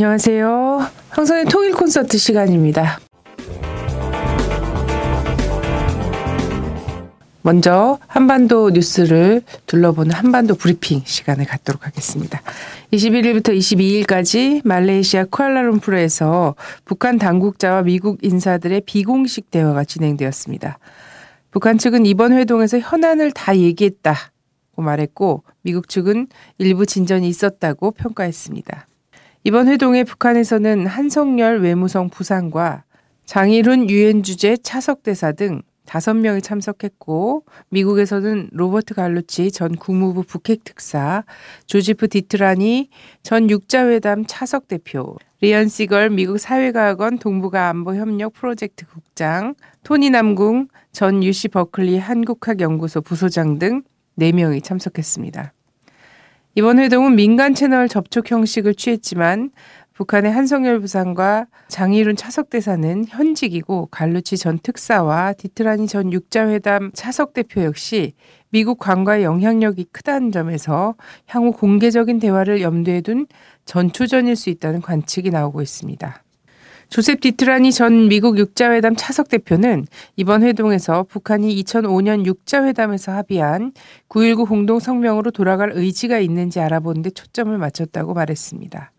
네, 안녕하세요. 황선의 통일 콘서트 시간입니다. 먼저 한반도 뉴스를 둘러보는 한반도 브리핑 시간을 갖도록 하겠습니다. 21일부터 22일까지 말레이시아 쿠알라룸푸르에서 북한 당국자와 미국 인사들의 비공식 대화가 진행되었습니다. 북한 측은 이번 회동에서 현안을 다 얘기했다고 말했고 미국 측은 일부 진전이 있었다고 평가했습니다. 이번 회동에 북한에서는 한성열 외무성 부상과 장일훈 유엔 주재 차석 대사 등 다섯 명이 참석했고 미국에서는 로버트 갈루치 전 국무부 북핵 특사, 조지프 디트라니 전 육자회담 차석 대표, 리언 시걸 미국 사회과학원 동북아 안보 협력 프로젝트 국장, 토니 남궁 전 UC 버클리 한국학연구소 부소장 등 4명이 참석했습니다. 이번 회동은 민간 채널 접촉 형식을 취했지만 북한의 한성열 부상과 장일훈 차석 대사는 현직이고 갈루치 전 특사와 디트라니 전 육자회담 차석 대표 역시 미국 관과의 영향력이 크다는 점에서 향후 공개적인 대화를 염두에 둔 전초전일 수 있다는 관측이 나오고 있습니다. 조셉 디트라니 전 미국 육자회담 차석 대표는 이번 회동에서 북한이 2005년 육자회담에서 합의한 9.19 공동성명으로 돌아갈 의지가 있는지 알아보는 데 초점을 맞췄다고 말했습니다.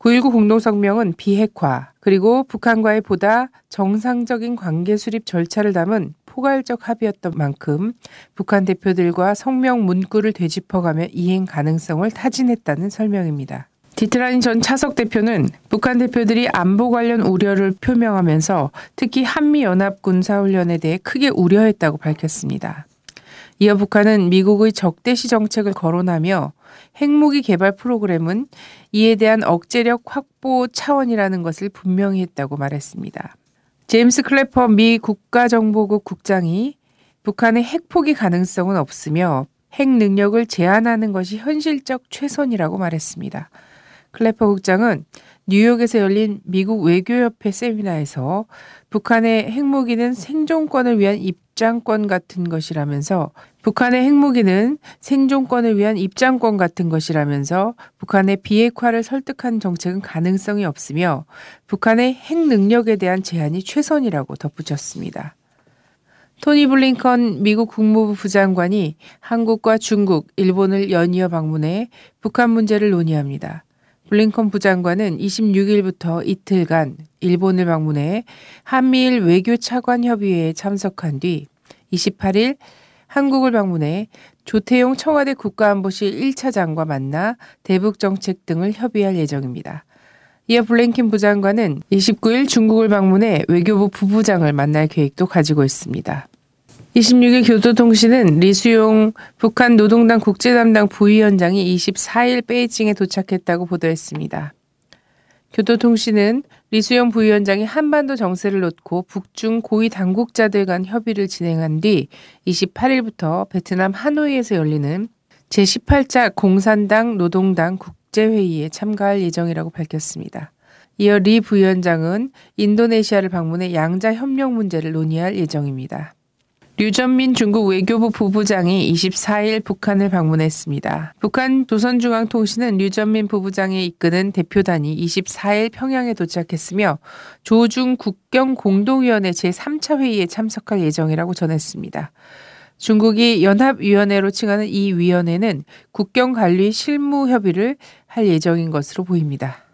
9.19 공동성명은 비핵화 그리고 북한과의 보다 정상적인 관계 수립 절차를 담은 포괄적 합의였던 만큼 북한 대표들과 성명 문구를 되짚어가며 이행 가능성을 타진했다는 설명입니다. 디트라인 전 차석 대표는 북한 대표들이 안보 관련 우려를 표명하면서 특히 한미연합군사훈련에 대해 크게 우려했다고 밝혔습니다. 이어 북한은 미국의 적대시 정책을 거론하며 핵무기 개발 프로그램은 이에 대한 억제력 확보 차원이라는 것을 분명히 했다고 말했습니다. 제임스 클래퍼 미 국가정보국 국장이 북한의 핵포기 가능성은 없으며 핵 능력을 제한하는 것이 현실적 최선이라고 말했습니다. 클래퍼 국장은 뉴욕에서 열린 미국 외교협회 세미나에서 북한의 핵무기는 생존권을 위한 입장권 같은 것이라면서 북한의 핵무기는 생존권을 위한 입장권 같은 것이라면서 북한의 비핵화를 설득한 정책은 가능성이 없으며 북한의 핵 능력에 대한 제한이 최선이라고 덧붙였습니다. 토니 블링컨 미국 국무부 부장관이 한국과 중국, 일본을 연이어 방문해 북한 문제를 논의합니다. 블링컨 부장관은 26일부터 이틀간 일본을 방문해 한미일 외교 차관 협의회에 참석한 뒤 28일 한국을 방문해 조태용 청와대 국가안보실 1차장과 만나 대북 정책 등을 협의할 예정입니다. 이어 블랭킨 부장관은 29일 중국을 방문해 외교부 부부장을 만날 계획도 가지고 있습니다. 26일 교도통신은 리수용 북한 노동당 국제담당 부위원장이 24일 베이징에 도착했다고 보도했습니다. 교도통신은 리수영 부위원장이 한반도 정세를 놓고 북중 고위 당국자들 간 협의를 진행한 뒤 28일부터 베트남 하노이에서 열리는 제18차 공산당 노동당 국제회의에 참가할 예정이라고 밝혔습니다. 이어 리 부위원장은 인도네시아를 방문해 양자 협력 문제를 논의할 예정입니다. 류전민 중국 외교부 부부장이 24일 북한을 방문했습니다. 북한 조선중앙통신은 류전민 부부장이 이끄는 대표단이 24일 평양에 도착했으며 조중 국경 공동위원회 제3차 회의에 참석할 예정이라고 전했습니다. 중국이 연합위원회로 칭하는 이 위원회는 국경 관리 실무 협의를 할 예정인 것으로 보입니다.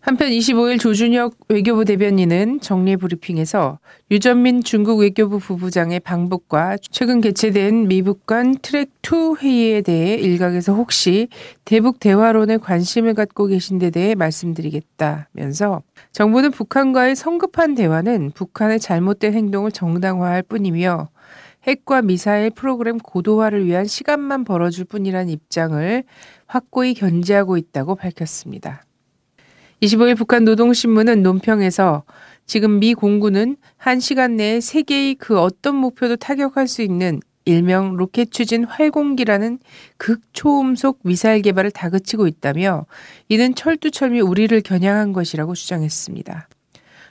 한편 25일 조준혁 외교부 대변인은 정례 브리핑에서 유전민 중국 외교부 부부장의 방북과 최근 개최된 미북 간 트랙 2 회의에 대해 일각에서 혹시 대북 대화론에 관심을 갖고 계신 데 대해 말씀드리겠다면서 정부는 북한과의 성급한 대화는 북한의 잘못된 행동을 정당화할 뿐이며 핵과 미사일 프로그램 고도화를 위한 시간만 벌어줄 뿐이란 입장을 확고히 견지하고 있다고 밝혔습니다. 25일 북한 노동신문은 논평에서 지금 미 공군은 한 시간 내에 세계의 그 어떤 목표도 타격할 수 있는 일명 로켓 추진 활공기라는 극초음속 미사일 개발을 다그치고 있다며 이는 철두철미 우리를 겨냥한 것이라고 주장했습니다.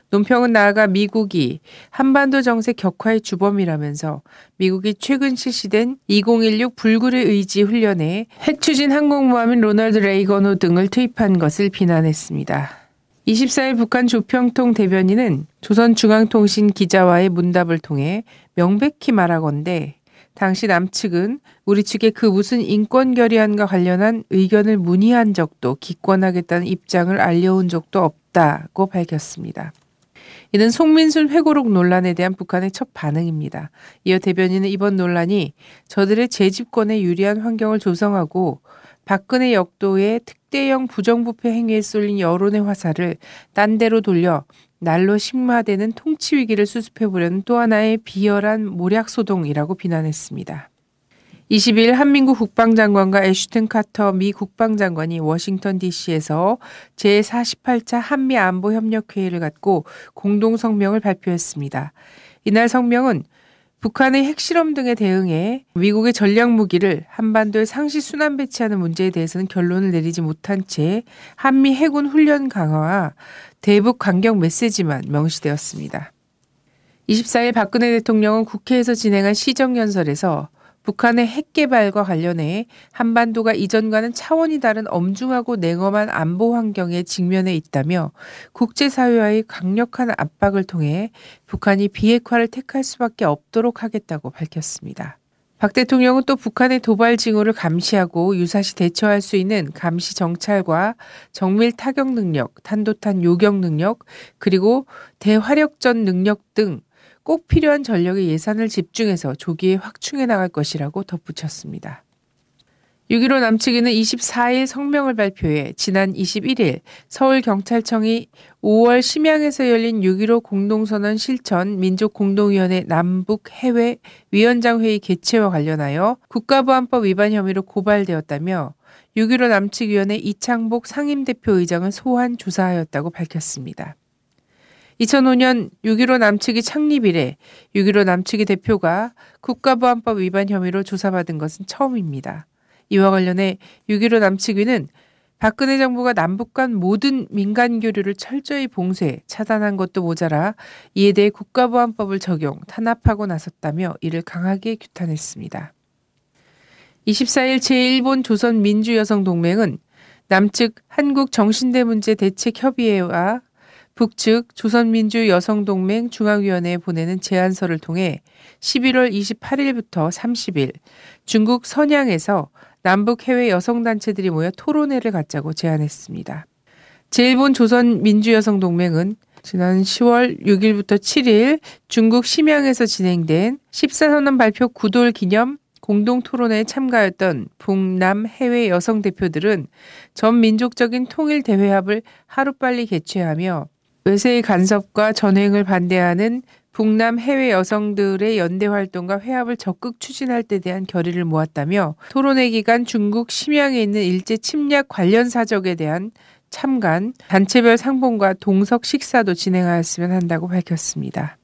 논평은 나아가 미국이 한반도 정세 격화의 주범이라면서 미국이 최근 실시된 2016 불굴의 의지 훈련에 핵 추진 항공모함인 로널드 레이건호 등을 투입한 것을 비난했습니다. 24일 북한 조평통 대변인은 조선중앙통신 기자와의 문답을 통해 명백히 말하건대 당시 남측은 우리 측에 그 무슨 인권 결의안과 관련한 의견을 문의한 적도 기권하겠다는 입장을 알려온 적도 없다고 밝혔습니다. 이는 송민순 회고록 논란에 대한 북한의 첫 반응입니다. 이어 대변인은 이번 논란이 저들의 재집권에 유리한 환경을 조성하고 박근혜 역도의 특대형 부정부패 행위에 쏠린 여론의 화살을 딴 데로 돌려 날로 심화되는 통치 위기를 수습해 보려는 또 하나의 비열한 모략 소동이라고 비난했습니다. 22일 한민국 국방장관과 애슈튼 카터 미 국방장관이 워싱턴 DC에서 제48차 한미 안보 협력 회의를 갖고 공동 성명을 발표했습니다. 이날 성명은 북한의 핵실험 등에 대응해 미국의 전략 무기를 한반도에 상시 순환 배치하는 문제에 대해서는 결론을 내리지 못한 채 한미 해군 훈련 강화와 대북 강경 메시지만 명시되었습니다. 24일 박근혜 대통령은 국회에서 진행한 시정연설에서 북한의 핵 개발과 관련해 한반도가 이전과는 차원이 다른 엄중하고 냉엄한 안보 환경에 직면해 있다며 국제사회와의 강력한 압박을 통해 북한이 비핵화를 택할 수밖에 없도록 하겠다고 밝혔습니다. 박 대통령은 또 북한의 도발 징후를 감시하고 유사시 대처할 수 있는 감시 정찰과 정밀 타격 능력, 탄도탄 요격 능력, 그리고 대화력전 능력 등 꼭 필요한 전력의 예산을 집중해서 조기에 확충해 나갈 것이라고 덧붙였습니다. 6.15 남측에는 24일 성명을 발표해 지난 21일 서울경찰청이 5월 심양에서 열린 6.15 공동선언 실천 민족공동위원회 남북 해외 위원장 회의 개최와 관련하여 국가보안법 위반 혐의로 고발되었다며 6.15 남측위원회 이창복 상임대표 의장을 소환 조사하였다고 밝혔습니다. 2005년 6.15 남측이 창립 이래 6.15 남측의 대표가 국가보안법 위반 혐의로 조사받은 것은 처음입니다. 이와 관련해 6.15 남측위는 박근혜 정부가 남북 간 모든 민간 교류를 철저히 봉쇄, 차단한 것도 모자라 이에 대해 국가보안법을 적용, 탄압하고 나섰다며 이를 강하게 규탄했습니다. 24일 제1본 조선민주여성동맹은 남측 한국정신대문제 대책협의회와 북측 조선민주 여성동맹 중앙위원회에 보내는 제안서를 통해 11월 28일부터 30일 중국 선양에서 남북 해외 여성단체들이 모여 토론회를 갖자고 제안했습니다. 제1본 조선민주여성동맹은 지난 10월 6일부터 7일 중국 심양에서 진행된 14선언 발표 구돌 기념 공동 토론회에 참가했던 북남 해외 여성 대표들은 전 민족적인 통일 대회합을 하루빨리 개최하며 외세의 간섭과 전횡을 반대하는 북남 해외 여성들의 연대 활동과 회합을 적극 추진할 때 대한 결의를 모았다며 토론회 기간 중국 심양에 있는 일제 침략 관련 사적에 대한 참관, 단체별 상봉과 동석 식사도 진행하였으면 한다고 밝혔습니다.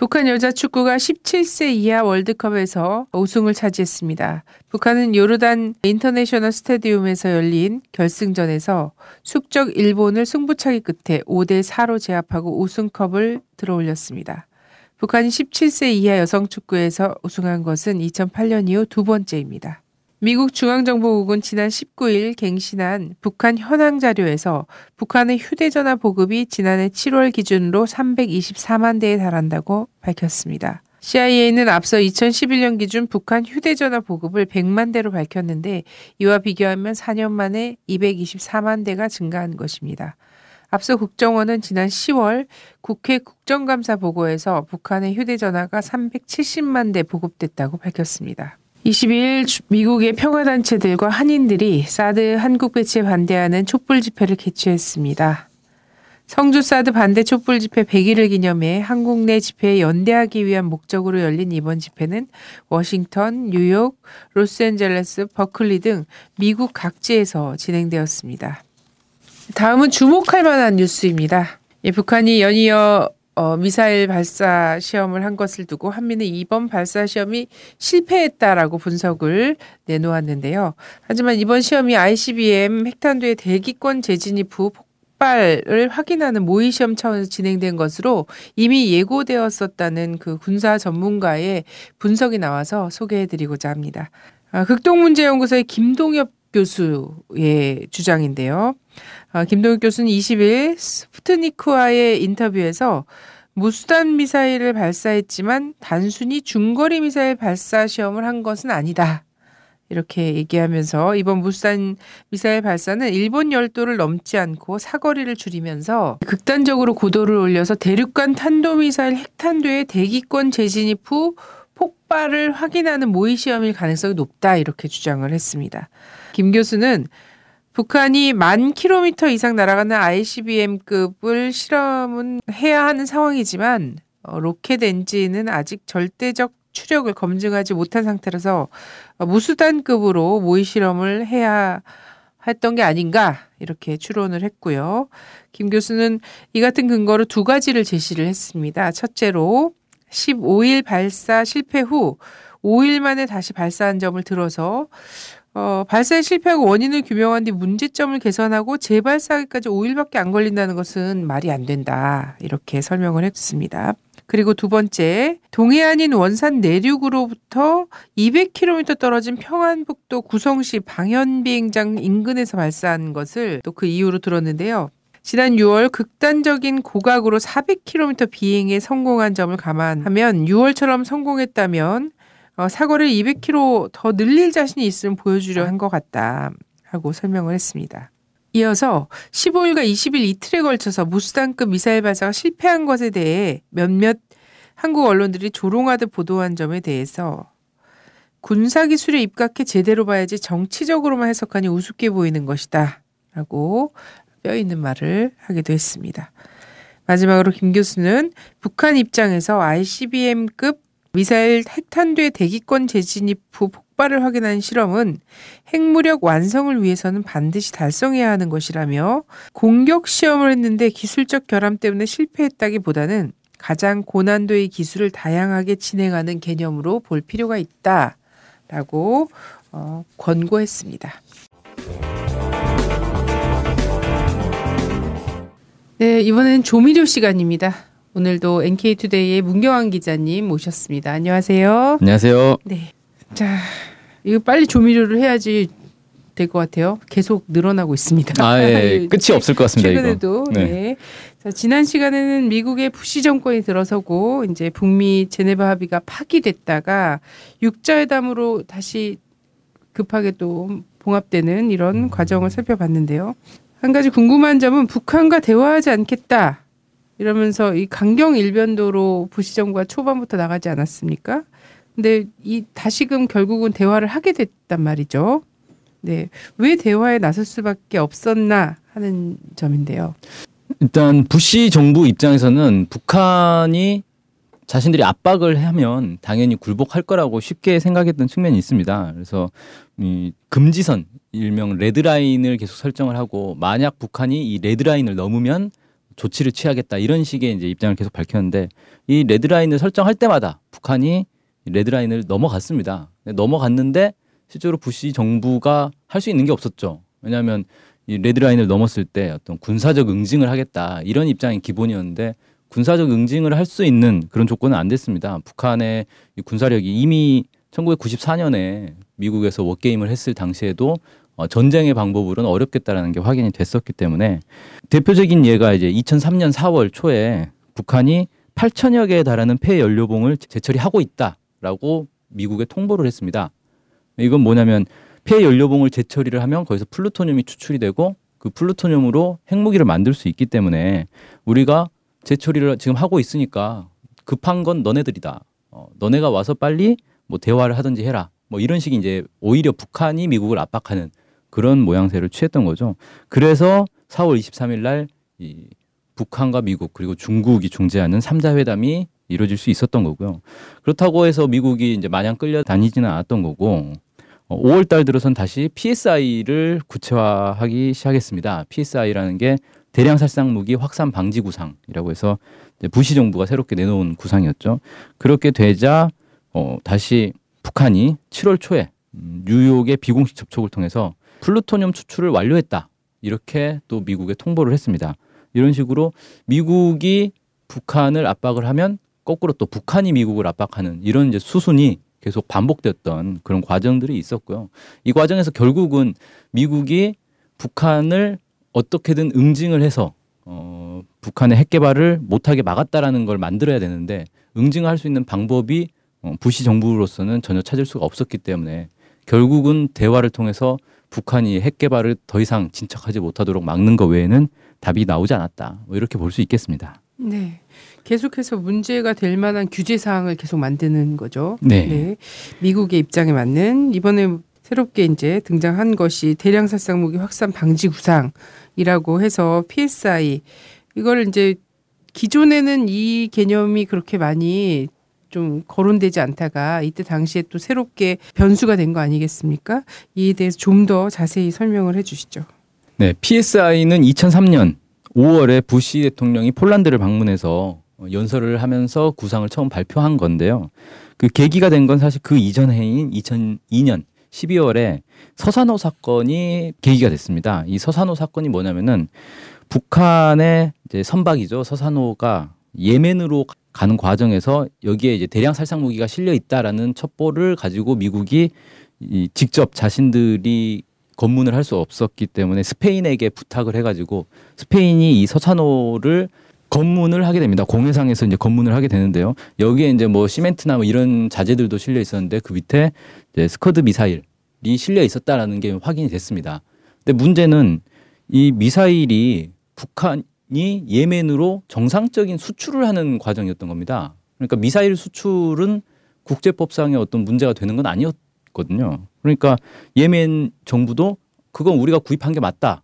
북한 여자 축구가 17세 이하 월드컵에서 우승을 차지했습니다. 북한은 요르단 인터내셔널 스타디움에서 열린 결승전에서 숙적 일본을 승부차기 끝에 5대 4로 제압하고 우승컵을 들어올렸습니다. 북한이 17세 이하 여성 축구에서 우승한 것은 2008년 이후 두 번째입니다. 미국 중앙정보국은 지난 19일 갱신한 북한 현황 자료에서 북한의 휴대전화 보급이 지난해 7월 기준으로 324만 대에 달한다고 밝혔습니다. CIA는 앞서 2011년 기준 북한 휴대전화 보급을 100만 대로 밝혔는데 이와 비교하면 4년 만에 224만 대가 증가한 것입니다. 앞서 국정원은 지난 10월 국회 국정감사 보고에서 북한의 휴대전화가 370만 대 보급됐다고 밝혔습니다. 22일 미국의 평화단체들과 한인들이 사드 한국 배치에 반대하는 촛불 집회를 개최했습니다. 성주 사드 반대 촛불 집회 100일을 기념해 한국 내 집회에 연대하기 위한 목적으로 열린 이번 집회는 워싱턴, 뉴욕, 로스앤젤레스, 버클리 등 미국 각지에서 진행되었습니다. 다음은 주목할 만한 뉴스입니다. 예, 북한이 연이어 어, 미사일 발사 시험을 한 것을 두고 한미는 이번 발사 시험이 실패했다라고 분석을 내놓았는데요. 하지만 이번 시험이 ICBM 핵탄두의 대기권 재진입 후 폭발을 확인하는 모의 시험 차원에서 진행된 것으로 이미 예고되었었다는 그 군사 전문가의 분석이 나와서 소개해드리고자 합니다. 아, 극동문제연구소의 김동엽 교수의 주장인데요. 아, 김동엽 교수는 20일 스푸트니크와의 인터뷰에서 무수단 미사일을 발사했지만 단순히 중거리 미사일 발사 시험을 한 것은 아니다. 이렇게 얘기하면서 이번 무수단 미사일 발사는 일본 열도를 넘지 않고 사거리를 줄이면서 극단적으로 고도를 올려서 대륙간 탄도미사일 핵탄두의 대기권 재진입 후 폭발을 확인하는 모의 시험일 가능성이 높다 이렇게 주장을 했습니다. 김 교수는 북한이 만 킬로미터 이상 날아가는 ICBM급을 실험은 해야 하는 상황이지만 어, 로켓 엔진은 아직 절대적 추력을 검증하지 못한 상태라서 무수단급으로 모의 실험을 해야 했던 게 아닌가 이렇게 추론을 했고요. 김 교수는 이 같은 근거로 두 가지를 제시를 했습니다. 첫째로 15일 발사 실패 후 5일 만에 다시 발사한 점을 들어서 어, 발사에 실패하고 원인을 규명한 뒤 문제점을 개선하고 재발사하기까지 5일밖에 안 걸린다는 것은 말이 안 된다. 이렇게 설명을 했습니다. 그리고 두 번째, 동해안인 원산 내륙으로부터 200km 떨어진 평안북도 구성시 방현비행장 인근에서 발사한 것을 또 그 이유로 들었는데요. 지난 6월 극단적인 고각으로 400km 비행에 성공한 점을 감안하면 6월처럼 성공했다면 어, 사거리를 200km 더 늘릴 자신이 있으면 보여주려 한 것 같다 하고 설명을 했습니다. 이어서 15일과 20일 이틀에 걸쳐서 무수단급 미사일 발사가 실패한 것에 대해 몇몇 한국 언론들이 조롱하듯 보도한 점에 대해서 군사 기술에 입각해 제대로 봐야지 정치적으로만 해석하니 우습게 보이는 것이다. 라고 뼈 있는 말을 하기도 했습니다. 마지막으로 김 교수는 북한 입장에서 ICBM급 미사일 핵탄두의 대기권 재진입 후 폭발을 확인한 실험은 핵무력 완성을 위해서는 반드시 달성해야 하는 것이라며 공격 시험을 했는데 기술적 결함 때문에 실패했다기보다는 가장 고난도의 기술을 다양하게 진행하는 개념으로 볼 필요가 있다라고 어, 권고했습니다. 네, 이번엔 조미료 시간입니다. 오늘도 NK투데이의 문경환 기자님 모셨습니다. 안녕하세요. 안녕하세요. 네. 자, 이거 빨리 조미료를 해야지 될 것 같아요. 계속 늘어나고 있습니다. 아, 예. 끝이 없을 것 같습니다. 최근에도. 네. 네. 자, 지난 시간에는 미국의 부시 정권이 들어서고 이제 북미 제네바 합의가 파기됐다가 육자회담으로 다시 급하게 또 봉합되는 이런 음. 과정을 살펴봤는데요. 한 가지 궁금한 점은 북한과 대화하지 않겠다. 이러면서 이 강경 일변도로 부시 정부가 초반부터 나가지 않았습니까? 근데 이 다시금 결국은 대화를 하게 됐단 말이죠. 네. 왜 대화에 나설 수밖에 없었나 하는 점인데요. 일단 부시 정부 입장에서는 북한이 자신들이 압박을 하면 당연히 굴복할 거라고 쉽게 생각했던 측면이 있습니다. 그래서 이 금지선 일명 레드라인을 계속 설정을 하고 만약 북한이 이 레드라인을 넘으면 조치를 취하겠다 이런 식의 이제 입장을 계속 밝혔는데 이 레드라인을 설정할 때마다 북한이 레드라인을 넘어갔습니다. 넘어갔는데 실제로 부시 정부가 할 수 있는 게 없었죠. 왜냐하면 이 레드라인을 넘었을 때 어떤 군사적 응징을 하겠다 이런 입장이 기본이었는데 군사적 응징을 할 수 있는 그런 조건은 안 됐습니다. 북한의 군사력이 이미 1994년에 미국에서 워게임을 했을 당시에도 어, 전쟁의 방법으로는 어렵겠다라는 게 확인이 됐었기 때문에 대표적인 예가 이제 2003년 4월 초에 북한이 8천여 개에 달하는 폐 연료봉을 재처리하고 있다라고 미국에 통보를 했습니다. 이건 뭐냐면 폐 연료봉을 재처리를 하면 거기서 플루토늄이 추출이 되고 그 플루토늄으로 핵무기를 만들 수 있기 때문에 우리가 재처리를 지금 하고 있으니까 급한 건 너네들이다. 어, 너네가 와서 빨리 뭐 대화를 하든지 해라. 뭐 이런 식이 이제 오히려 북한이 미국을 압박하는 그런 모양새를 취했던 거죠. 그래서 4월 23일 날 이 북한과 미국 그리고 중국이 중재하는 삼자 회담이 이루어질 수 있었던 거고요. 그렇다고 해서 미국이 이제 마냥 끌려다니지는 않았던 거고 5월 어, 달 들어선 다시 PSI를 구체화하기 시작했습니다. PSI라는 게 대량 살상 무기 확산 방지 구상이라고 해서 부시 정부가 새롭게 내놓은 구상이었죠. 그렇게 되자 어, 다시 북한이 7월 초에 음, 뉴욕의 비공식 접촉을 통해서 플루토늄 추출을 완료했다. 이렇게 또 미국에 통보를 했습니다. 이런 식으로 미국이 북한을 압박을 하면 거꾸로 또 북한이 미국을 압박하는 이런 이제 수순이 계속 반복됐던 그런 과정들이 있었고요. 이 과정에서 결국은 미국이 북한을 어떻게든 응징을 해서 어, 북한의 핵 개발을 못하게 막았다라는 걸 만들어야 되는데 응징할 수 있는 방법이 어, 부시 정부로서는 전혀 찾을 수가 없었기 때문에 결국은 대화를 통해서 북한이 핵 개발을 더 이상 진척하지 못하도록 막는 것 외에는 답이 나오지 않았다. 뭐 이렇게 볼 수 있겠습니다. 네. 계속해서 문제가 될 만한 규제 사항을 계속 만드는 거죠. 네. 미국의 입장에 맞는 이번에 새롭게 이제 등장한 것이 대량 살상 무기 확산 방지 구상이라고 해서 PSI 이걸 이제 기존에는 이 개념이 그렇게 많이 좀 거론되지 않다가 이때 당시에 또 새롭게 변수가 된 거 아니겠습니까? 이에 대해서 좀 더 자세히 설명을 해 주시죠. 네, PSI는 2003년 5월에 부시 대통령이 폴란드를 방문해서 연설을 하면서 구상을 처음 발표한 건데요. 그 계기가 된 건 사실 그 이전 해인 2002년 12월에 서산호 사건이 계기가 됐습니다. 이 서산호 사건이 뭐냐면은 북한의 이제 선박이죠. 서산호가 예멘으로 가는 과정에서 여기에 이제 대량 살상 무기가 실려 있다라는 첩보를 가지고 미국이 이 직접 자신들이 검문을 할 수 없었기 때문에 스페인에게 부탁을 해가지고 스페인이 이 서산호를 검문을 하게 됩니다. 공해상에서 이제 검문을 하게 되는데요. 여기에 이제 뭐 시멘트나 뭐 이런 자재들도 실려 있었는데 그 밑에 이제 스커드 미사일이 실려 있었다라는 게 확인이 됐습니다. 근데 문제는 이 미사일이 북한 이 예멘으로 정상적인 수출을 하는 과정이었던 겁니다. 그러니까 미사일 수출은 국제법상의 어떤 문제가 되는 건 아니었거든요. 그러니까 예멘 정부도 그건 우리가 구입한 게 맞다.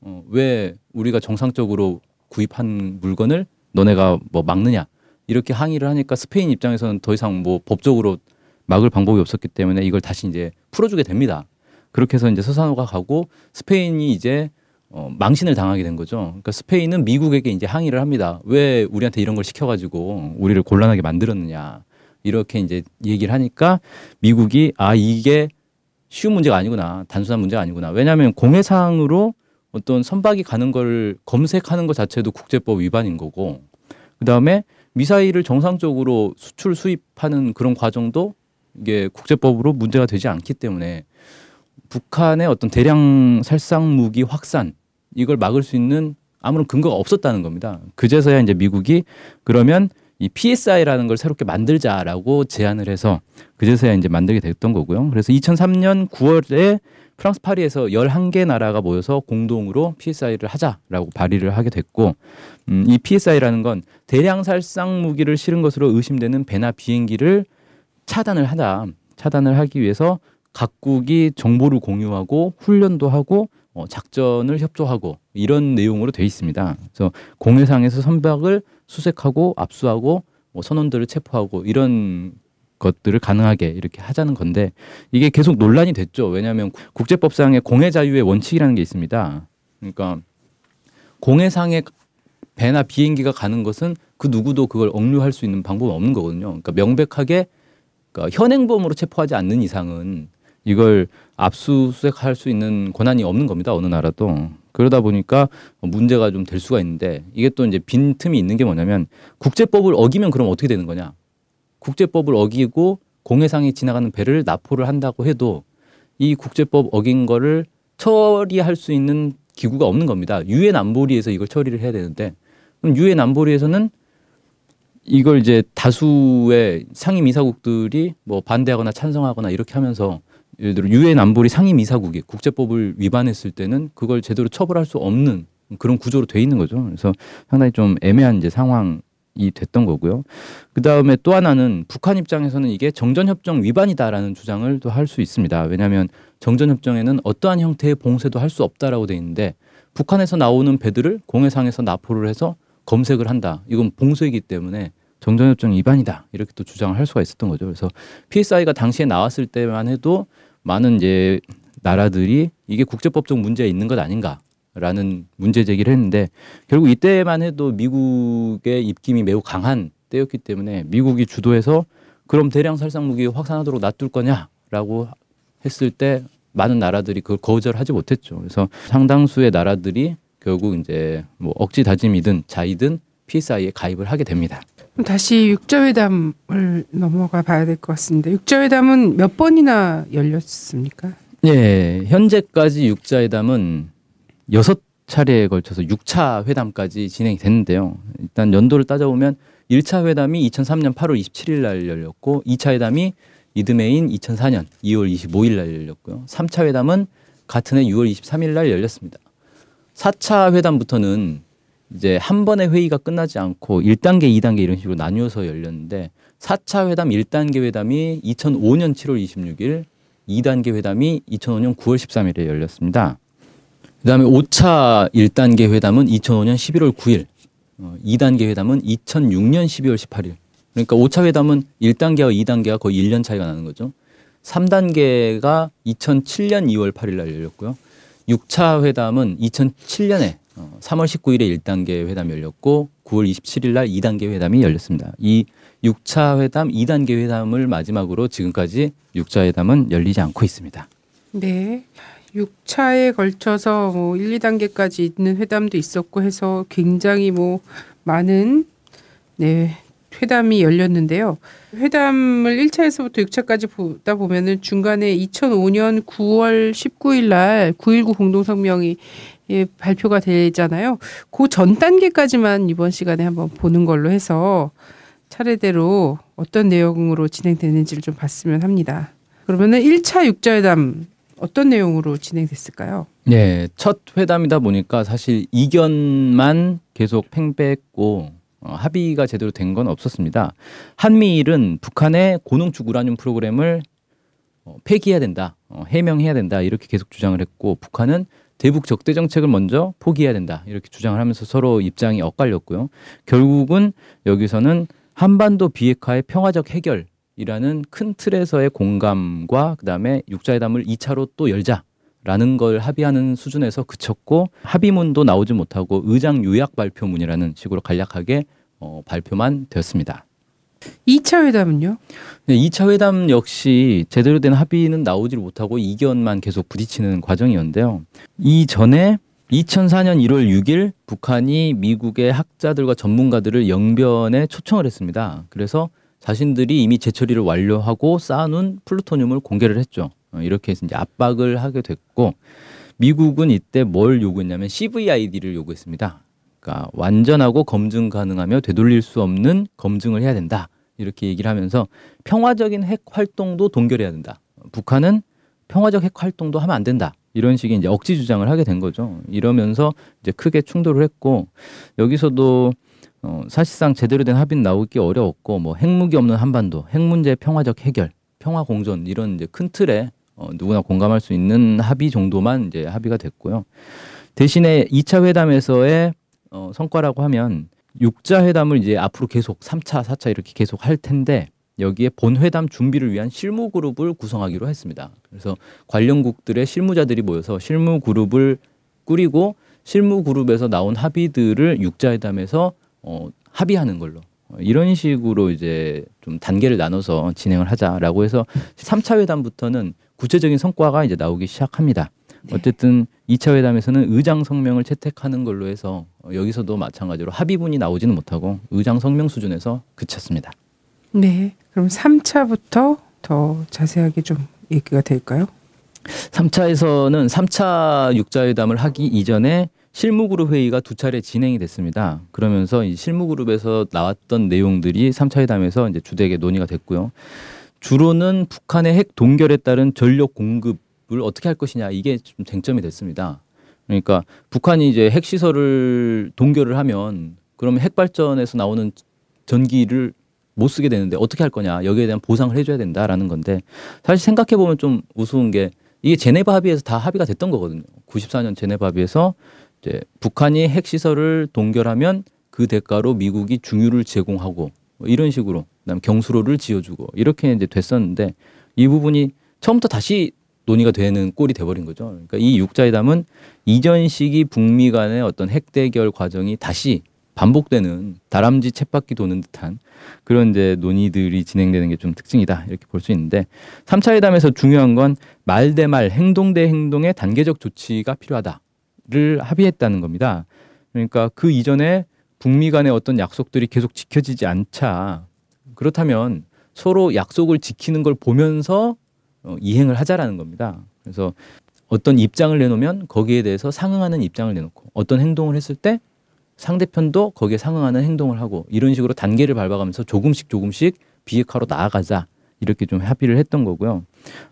어, 왜 우리가 정상적으로 구입한 물건을 너네가 뭐 막느냐 이렇게 항의를 하니까 스페인 입장에서는 더 이상 뭐 법적으로 막을 방법이 없었기 때문에 이걸 다시 이제 풀어주게 됩니다. 그렇게 해서 이제 서산호가 가고 스페인이 이제 어, 망신을 당하게 된 거죠. 그러니까 스페인은 미국에게 이제 항의를 합니다. 왜 우리한테 이런 걸 시켜가지고 우리를 곤란하게 만들었느냐 이렇게 이제 얘기를 하니까 미국이 아 이게 쉬운 문제가 아니구나 단순한 문제가 아니구나. 왜냐하면 공해상으로 어떤 선박이 가는 걸 검색하는 것 자체도 국제법 위반인 거고 그다음에 미사일을 정상적으로 수출 수입하는 그런 과정도 이게 국제법으로 문제가 되지 않기 때문에 북한의 어떤 대량 살상 무기 확산 이걸 막을 수 있는 아무런 근거가 없었다는 겁니다. 그제서야 이제 미국이 그러면 이 PSI라는 걸 새롭게 만들자라고 제안을 해서 그제서야 이제 만들게 됐던 거고요. 그래서 2003년 9월에 프랑스 파리에서 11개 나라가 모여서 공동으로 PSI를 하자라고 발의를 하게 됐고 음, 이 PSI라는 건 대량 살상 무기를 실은 것으로 의심되는 배나 비행기를 차단을 하다. 차단을 하기 위해서 각국이 정보를 공유하고 훈련도 하고 어, 작전을 협조하고 이런 내용으로 돼 있습니다. 그래서 공해상에서 선박을 수색하고 압수하고 뭐 선원들을 체포하고 이런 것들을 가능하게 이렇게 하자는 건데 이게 계속 논란이 됐죠. 왜냐하면 국제법상의 공해 자유의 원칙이라는 게 있습니다. 그러니까 공해상에 배나 비행기가 가는 것은 그 누구도 그걸 억류할 수 있는 방법은 없는 거거든요. 그러니까 명백하게 그러니까 현행범으로 체포하지 않는 이상은 이걸 압수수색할 수 있는 권한이 없는 겁니다. 어느 나라도. 그러다 보니까 문제가 좀 될 수가 있는데 이게 또 이제 빈틈이 있는 게 뭐냐면 국제법을 어기면 그럼 어떻게 되는 거냐? 국제법을 어기고 공해상에 지나가는 배를 납포를 한다고 해도 이 국제법 어긴 거를 처리할 수 있는 기구가 없는 겁니다. 유엔 안보리에서 이걸 처리를 해야 되는데 그럼 유엔 안보리에서는 이걸 이제 다수의 상임 이사국들이 뭐 반대하거나 찬성하거나 이렇게 하면서 예를 들어 유엔 안보리 상임 이사국이 국제법을 위반했을 때는 그걸 제대로 처벌할 수 없는 그런 구조로 돼 있는 거죠. 그래서 상당히 좀 애매한 이제 상황 이 됐던 거고요. 그 다음에 또 하나는 북한 입장에서는 이게 정전협정 위반이다라는 주장을 또 할 수 있습니다. 왜냐하면 정전협정에는 어떠한 형태의 봉쇄도 할 수 없다라고 돼 있는데 북한에서 나오는 배들을 공해상에서 납포를 해서 검색을 한다. 이건 봉쇄이기 때문에 정전협정 위반이다. 이렇게 또 주장을 할 수가 있었던 거죠. 그래서 PSI가 당시에 나왔을 때만 해도 많은 이제 나라들이 이게 국제법적 문제가 있는 것 아닌가 라는 문제 제기를 했는데 결국 이때만 해도 미국의 입김이 매우 강한 때였기 때문에 미국이 주도해서 그럼 대량 살상 무기 확산하도록 놔둘 거냐라고 했을 때 많은 나라들이 그걸 거절하지 못했죠. 그래서 상당수의 나라들이 결국 이제 뭐 억지 다짐이든 자이든 PSI에 가입을 하게 됩니다. 다시 육자회담을 넘어가 봐야 될 것 같습니다. 육자회담은 몇 번이나 열렸습니까? 예, 현재까지 육자회담은 여섯 차례에 걸쳐서 6차 회담까지 진행이 됐는데요. 일단 연도를 따져보면 1차 회담이 2003년 8월 27일 날 열렸고 2차 회담이 이듬해인 2004년 2월 25일 날 열렸고요. 3차 회담은 같은 해 6월 23일 날 열렸습니다. 4차 회담부터는 이제 한 번의 회의가 끝나지 않고 1단계, 2단계 이런 식으로 나뉘어서 열렸는데 4차 회담 1단계 회담이 2005년 7월 26일, 2단계 회담이 2005년 9월 13일에 열렸습니다. 그다음에 5차 1단계 회담은 2005년 11월 9일, 어, 2단계 회담은 2006년 12월 18일. 그러니까 5차 회담은 1단계와 2단계가 거의 1년 차이가 나는 거죠. 3단계가 2007년 2월 8일 날 열렸고요. 6차 회담은 2007년에 3월 19일에 1단계 회담이 열렸고 9월 27일 날 2단계 회담이 열렸습니다. 이 6차 회담, 2단계 회담을 마지막으로 지금까지 6차 회담은 열리지 않고 있습니다. 네. 6차에 걸쳐서 뭐 1, 2단계까지 있는 회담도 있었고 해서 굉장히 뭐 많은 네, 회담이 열렸는데요. 회담을 1차에서부터 6차까지 보다 보면은 중간에 2005년 9월 19일 날 9.19 공동성명이 예, 발표가 되잖아요. 그 전 단계까지만 이번 시간에 한번 보는 걸로 해서 차례대로 어떤 내용으로 진행되는지를 좀 봤으면 합니다. 그러면은 1차 육자회담 어떤 내용으로 진행됐을까요? 네, 첫 회담이다 보니까 사실 이견만 계속 팽배했고 어, 합의가 제대로 된 건 없었습니다. 한미일은 북한의 고농축 우라늄 프로그램을 어, 폐기해야 된다, 어, 해명해야 된다 이렇게 계속 주장을 했고 북한은 대북 적대 정책을 먼저 포기해야 된다 이렇게 주장을 하면서 서로 입장이 엇갈렸고요. 결국은 여기서는 한반도 비핵화의 평화적 해결이라는 큰 틀에서의 공감과 그다음에 육자회담을 2차로 또 열자 라는 걸 합의하는 수준에서 그쳤고 합의문도 나오지 못하고 의장 요약 발표문이라는 식으로 간략하게 어, 발표만 되었습니다. 2차 회담은요? 네, 2차 회담 역시 제대로 된 합의는 나오질 못하고 이견만 계속 부딪히는 과정이었는데요. 이전에 2004년 1월 6일 북한이 미국의 학자들과 전문가들을 영변에 초청을 했습니다. 그래서 자신들이 이미 재처리를 완료하고 쌓아놓은 플루토늄을 공개를 했죠. 어, 이렇게 해서 이제 압박을 하게 됐고 미국은 이때 뭘 요구했냐면 CVID를 요구했습니다. 그러니까 완전하고 검증 가능하며 되돌릴 수 없는 검증을 해야 된다. 이렇게 얘기를 하면서 평화적인 핵 활동도 동결해야 된다. 북한은 평화적 핵 활동도 하면 안 된다. 이런 식의 이제 억지 주장을 하게 된 거죠. 이러면서 이제 크게 충돌을 했고 여기서도 어, 사실상 제대로 된 합의는 나오기 어려웠고 뭐 핵무기 없는 한반도, 핵 문제 평화적 해결, 평화 공존 이런 이제 큰 틀에 어, 누구나 공감할 수 있는 합의 정도만 이제 합의가 됐고요. 대신에 2차 회담에서의 어, 성과라고 하면 육자 회담을 이제 앞으로 계속 3차, 4차 이렇게 계속 할 텐데 여기에 본회담 준비를 위한 실무 그룹을 구성하기로 했습니다. 그래서 관련국들의 실무자들이 모여서 실무 그룹을 꾸리고 실무 그룹에서 나온 합의들을 육자회담에서 어, 합의하는 걸로 어, 이런 식으로 이제 좀 단계를 나눠서 진행을 하자라고 해서 3차 회담부터는 구체적인 성과가 이제 나오기 시작합니다. 어쨌든 2차 회담에서는 의장 성명을 채택하는 걸로 해서 어, 여기서도 마찬가지로 합의문이 나오지는 못하고 의장 성명 수준에서 그쳤습니다. 네. 그럼 3차부터 더 자세하게 좀 얘기가 될까요? 3차에서는 3차 육자회담을 하기 이전에 실무그룹 회의가 두 차례 진행이 됐습니다. 그러면서 이 실무그룹에서 나왔던 내용들이 3차 회담에서 이제 주되게 논의가 됐고요. 주로는 북한의 핵 동결에 따른 전력 공급을 어떻게 할 것이냐 이게 좀 쟁점이 됐습니다. 그러니까 북한이 이제 핵 시설을 동결을 하면 그러면 핵 발전에서 나오는 전기를 못 쓰게 되는데 어떻게 할 거냐 여기에 대한 보상을 해줘야 된다라는 건데 사실 생각해 보면 좀 우스운 게 이게 제네바 합의에서 다 합의가 됐던 거거든요. 94년 제네바 합의에서 이제 북한이 핵 시설을 동결하면 그 대가로 미국이 중유를 제공하고 뭐 이런 식으로 그다음 경수로를 지어주고 이렇게 이제 됐었는데 이 부분이 처음부터 다시 논의가 되는 꼴이 돼버린 거죠. 그러니까 이 육자회담은 이전 시기 북미 간의 어떤 핵 대결 과정이 다시 반복되는 다람쥐 쳇바퀴 도는 듯한 그런 이제 논의들이 진행되는 게 좀 특징이다 이렇게 볼 수 있는데 3차 회담에서 중요한 건 말 대 말, 행동 대 행동의 단계적 조치가 필요하다를 합의했다는 겁니다. 그러니까 그 이전에 북미 간의 어떤 약속들이 계속 지켜지지 않자 그렇다면 서로 약속을 지키는 걸 보면서 어, 이행을 하자라는 겁니다. 그래서 어떤 입장을 내놓으면 거기에 대해서 상응하는 입장을 내놓고 어떤 행동을 했을 때 상대편도 거기에 상응하는 행동을 하고 이런 식으로 단계를 밟아가면서 조금씩 조금씩 비핵화로 나아가자 이렇게 좀 합의를 했던 거고요.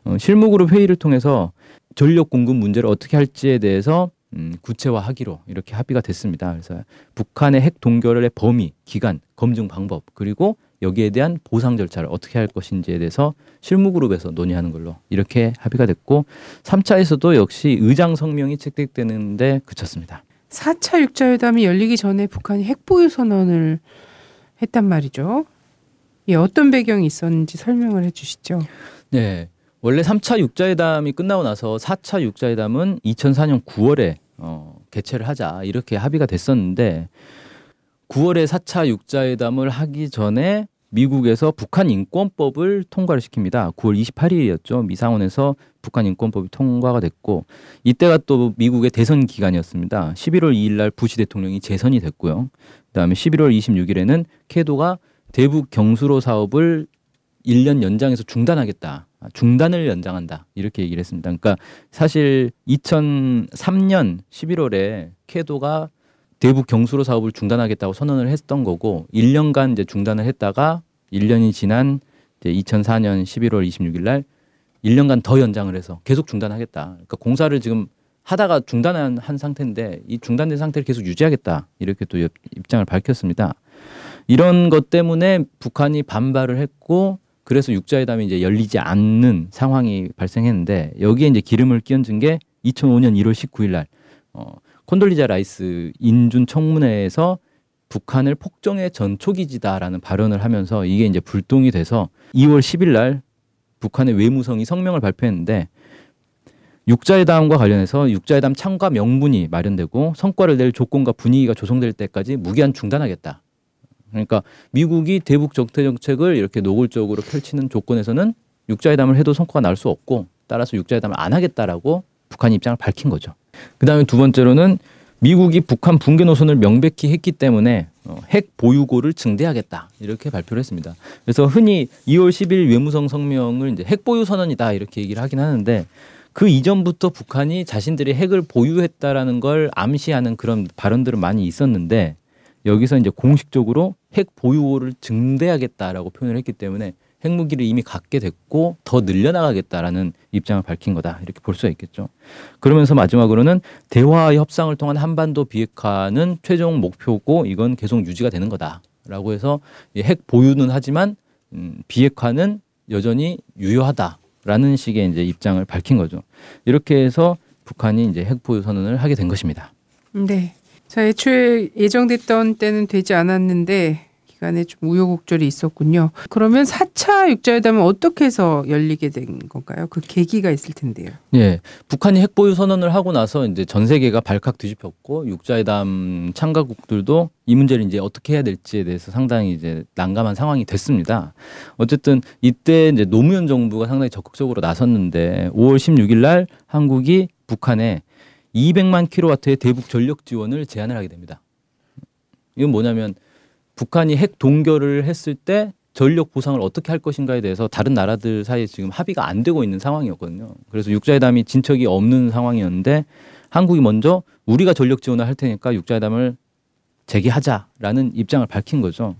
어, 실무그룹 회의를 통해서 전력 공급 문제를 어떻게 할지에 대해서 음, 구체화하기로 이렇게 합의가 됐습니다. 그래서 북한의 핵 동결의 범위, 기간, 검증 방법 그리고 여기에 대한 보상 절차를 어떻게 할 것인지에 대해서 실무그룹에서 논의하는 걸로 이렇게 합의가 됐고 3차에서도 역시 의장 성명이 채택되는데 그쳤습니다. 4차 육자회담이 열리기 전에 북한이 핵보유 선언을 했단 말이죠. 예, 어떤 배경이 있었는지 설명을 해 주시죠. 네. 원래 3차 육자회담이 끝나고 나서 4차 육자회담은 2004년 9월에 어, 개최를 하자 이렇게 합의가 됐었는데 9월에 4차 육자회담을 하기 전에 미국에서 북한 인권법을 통과를 시킵니다. 9월 28일이었죠. 미상원에서 북한 인권법이 통과가 됐고 이때가 또 미국의 대선 기간이었습니다. 11월 2일 날 부시 대통령이 재선이 됐고요. 그다음에 11월 26일에는 캐도가 대북 경수로 사업을 1년 연장해서 중단하겠다. 중단을 연장한다. 이렇게 얘기를 했습니다. 그러니까 사실 2003년 11월에 캐도가 대북 경수로 사업을 중단하겠다고 선언을 했던 거고 1년간 이제 중단을 했다가 1년이 지난 이제 2004년 11월 26일 날 1년간 더 연장을 해서 계속 중단하겠다. 그러니까 공사를 지금 하다가 중단한 한 상태인데 이 중단된 상태를 계속 유지하겠다. 이렇게 또 입장을 밝혔습니다. 이런 것 때문에 북한이 반발을 했고 그래서 육자회담이 이제 열리지 않는 상황이 발생했는데 여기에 이제 기름을 끼얹은 게 2005년 1월 19일 날 어, 콘돌리자 라이스 인준 청문회에서 북한을 폭정의 전초기지다라는 발언을 하면서 이게 이제 불똥이 돼서 2월 10일 날 북한의 외무성이 성명을 발표했는데 육자회담과 관련해서 육자회담 참가 명분이 마련되고 성과를 낼 조건과 분위기가 조성될 때까지 무기한 중단하겠다. 그러니까 미국이 대북 적대 정책을 이렇게 노골적으로 펼치는 조건에서는 육자회담을 해도 성과가 날 수 없고 따라서 육자회담을 안 하겠다라고 북한 입장을 밝힌 거죠. 그다음에 두 번째로는 미국이 북한 붕괴 노선을 명백히 했기 때문에 어, 핵 보유고를 증대하겠다 이렇게 발표를 했습니다. 그래서 흔히 2월 10일 외무성 성명을 이제 핵 보유 선언이다 이렇게 얘기를 하긴 하는데 그 이전부터 북한이 자신들이 핵을 보유했다라는 걸 암시하는 그런 발언들은 많이 있었는데 여기서 이제 공식적으로 핵 보유고를 증대하겠다라고 표현을 했기 때문에 핵무기를 이미 갖게 됐고 더 늘려나가겠다라는 입장을 밝힌 거다 이렇게 볼 수가 있겠죠. 그러면서 마지막으로는 대화 협상을 통한 한반도 비핵화는 최종 목표고 이건 계속 유지가 되는 거다라고 해서 핵 보유는 하지만 음, 비핵화는 여전히 유효하다라는 식의 이제 입장을 밝힌 거죠. 이렇게 해서 북한이 이제 핵 보유 선언을 하게 된 것입니다. 네. 자, 애초에 예정됐던 때는 되지 않았는데 기간에 좀 우여곡절이 있었군요. 그러면 4차 육자회담은 어떻게 해서 열리게 된 건가요? 그 계기가 있을 텐데요. 예. 북한이 핵보유 선언을 하고 나서 이제 전 세계가 발칵 뒤집혔고 육자회담 참가국들도 이 문제를 이제 어떻게 해야 될지에 대해서 상당히 이제 난감한 상황이 됐습니다. 어쨌든 이때 이제 노무현 정부가 상당히 적극적으로 나섰는데 5월 16일 날 한국이 북한에 200만 킬로와트의 대북 전력 지원을 제안을 하게 됩니다. 이건 뭐냐면 북한이 핵 동결을 했을 때 전력 보상을 어떻게 할 것인가에 대해서 다른 나라들 사이에 지금 합의가 안 되고 있는 상황이었거든요. 그래서 육자회담이 진척이 없는 상황이었는데 한국이 먼저 우리가 전력 지원을 할 테니까 육자회담을 재개하자라는 입장을 밝힌 거죠.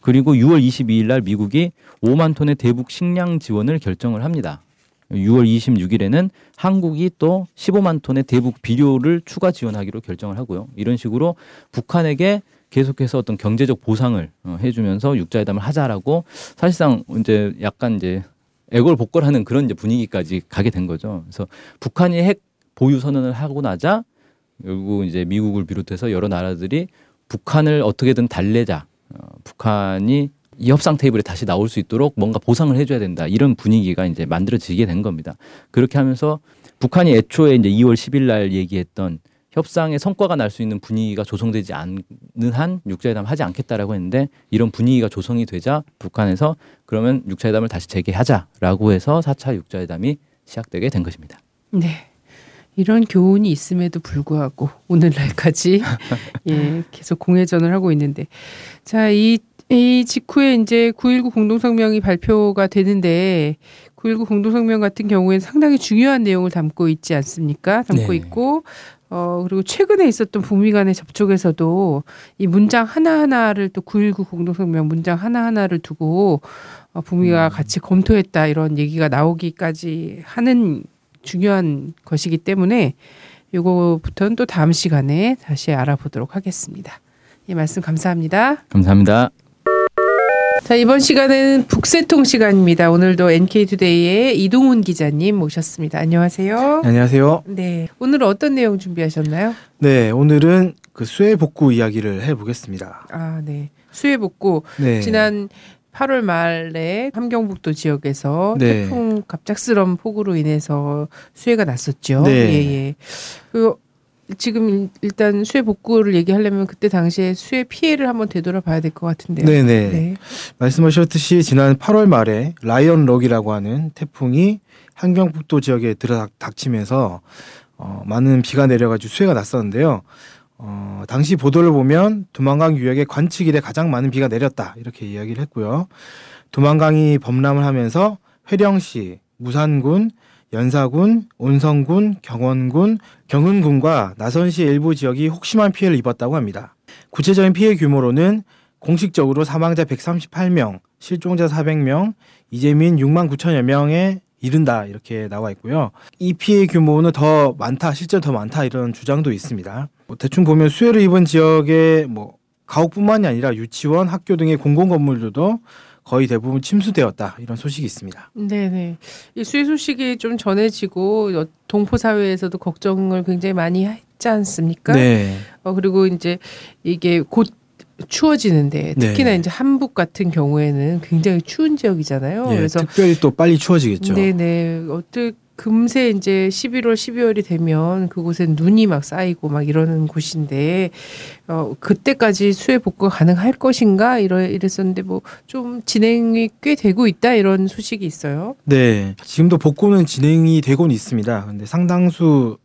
그리고 6월 22일 날 미국이 5만 톤의 대북 식량 지원을 결정을 합니다. 6월 26일에는 한국이 또 15만 톤의 대북 비료를 추가 지원하기로 결정을 하고요. 이런 식으로 북한에게 계속해서 어떤 경제적 보상을 어, 해주면서 육자회담을 하자라고 사실상 이제 약간 이제 애걸복걸하는 그런 이제 분위기까지 가게 된 거죠. 그래서 북한이 핵 보유 선언을 하고 나자 결국 이제 미국을 비롯해서 여러 나라들이 북한을 어떻게든 달래자, 어, 북한이 이 협상 테이블에 다시 나올 수 있도록 뭔가 보상을 해줘야 된다 이런 분위기가 이제 만들어지게 된 겁니다. 그렇게 하면서 북한이 애초에 이제 2월 10일 날 얘기했던 협상의 성과가 날 수 있는 분위기가 조성되지 않는 한 육자회담 하지 않겠다라고 했는데 이런 분위기가 조성이 되자 북한에서 그러면 육자회담을 다시 재개하자라고 해서 4차 육자회담이 시작되게 된 것입니다. 네. 이런 교훈이 있음에도 불구하고 오늘날까지 예, 계속 공회전을 하고 있는데 자, 이, 이 직후에 이제 9.19 공동성명이 발표가 되는데 9.19 공동성명 같은 경우에는 상당히 중요한 내용을 담고 있지 않습니까? 담고 네. 있고 어, 그리고 최근에 있었던 북미 간의 접촉에서도 이 문장 하나하나를 또 9.19 공동성명 문장 하나하나를 두고 어, 북미가 음. 같이 검토했다 이런 얘기가 나오기까지 하는 중요한 것이기 때문에 요거부터는 또 다음 시간에 다시 알아보도록 하겠습니다. 이 말씀 감사합니다. 감사합니다. 자, 이번 시간은 북새통 시간입니다. 오늘도 NK투데이의 이동훈 기자님 모셨습니다. 안녕하세요. 안녕하세요. 네. 오늘 어떤 내용 준비하셨나요? 네, 오늘은 그 수해 복구 이야기를 해 보겠습니다. 아, 네. 수해 복구. 네. 지난 8월 말에 함경북도 지역에서 네. 태풍 갑작스러운 폭우로 인해서 수해가 났었죠. 네. 예, 예. 그 지금 일단 수해 복구를 얘기하려면 그때 당시에 수해 피해를 한번 되돌아봐야 될 것 같은데요. 네네. 네. 말씀하셨듯이 지난 8월 말에 라이언 럭이라고 하는 태풍이 한경북도 지역에 들어닥치면서 어, 많은 비가 내려가지고 수해가 났었는데요. 어, 당시 보도를 보면 두만강 유역에 관측 이래 가장 많은 비가 내렸다 이렇게 이야기를 했고요. 두만강이 범람을 하면서 회령시, 무산군, 연사군, 온성군, 경원군, 경흥군과 나선시 일부 지역이 혹심한 피해를 입었다고 합니다. 구체적인 피해 규모로는 공식적으로 사망자 138명, 실종자 400명, 이재민 6만 9천여 명에 이른다 이렇게 나와 있고요. 이 피해 규모는 더 많다, 실제 더 많다 이런 주장도 있습니다. 뭐 대충 보면 수해를 입은 지역의 뭐 가옥뿐만이 아니라 유치원, 학교 등의 공공 건물들도 거의 대부분 침수되었다 이런 소식이 있습니다. 네네. 이 수해 소식이 좀 전해지고 어, 동포 사회에서도 걱정을 굉장히 많이 했지 않습니까? 네, 어, 그리고 이제 이게 곧 추워지는데 네. 특히나 이제 한북 같은 경우에는 굉장히 추운 지역이잖아요. 예, 그래서 특별히 또 빨리 추워지겠죠. 네네 어떻게 금세 이제 11월 12월이 되면 그곳엔 눈이 막 쌓이고 막 이러는 곳인데 어 그때까지 수해 복구가 가능할 것인가 이러 이랬었는데 뭐 좀 진행이 꽤 되고 있다 이런 소식이 있어요. 네, 지금도 복구는 진행이 되고는 있습니다. 근데 상당수